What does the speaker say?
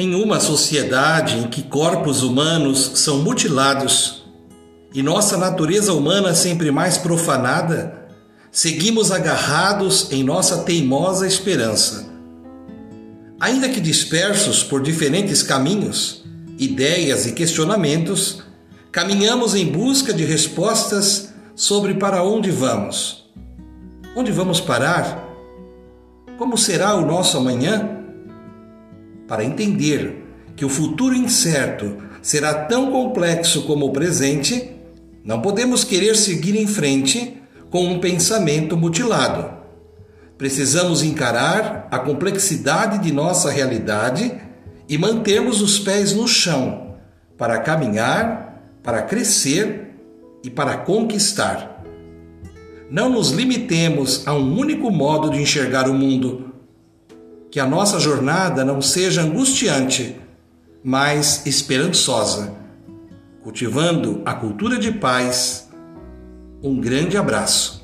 Em uma sociedade em que corpos humanos são mutilados e nossa natureza humana sempre mais profanada, seguimos agarrados em nossa teimosa esperança. Ainda que dispersos por diferentes caminhos, ideias e questionamentos, caminhamos em busca de respostas sobre para onde vamos. Onde vamos parar? Como será o nosso amanhã? Para entender que o futuro incerto será tão complexo como o presente, não podemos querer seguir em frente com um pensamento mutilado. Precisamos encarar a complexidade de nossa realidade e mantermos os pés no chão para caminhar, para crescer e para conquistar. Não nos limitemos a um único modo de enxergar o mundo que a nossa jornada não seja angustiante, mas esperançosa, cultivando a cultura de paz. Um grande abraço.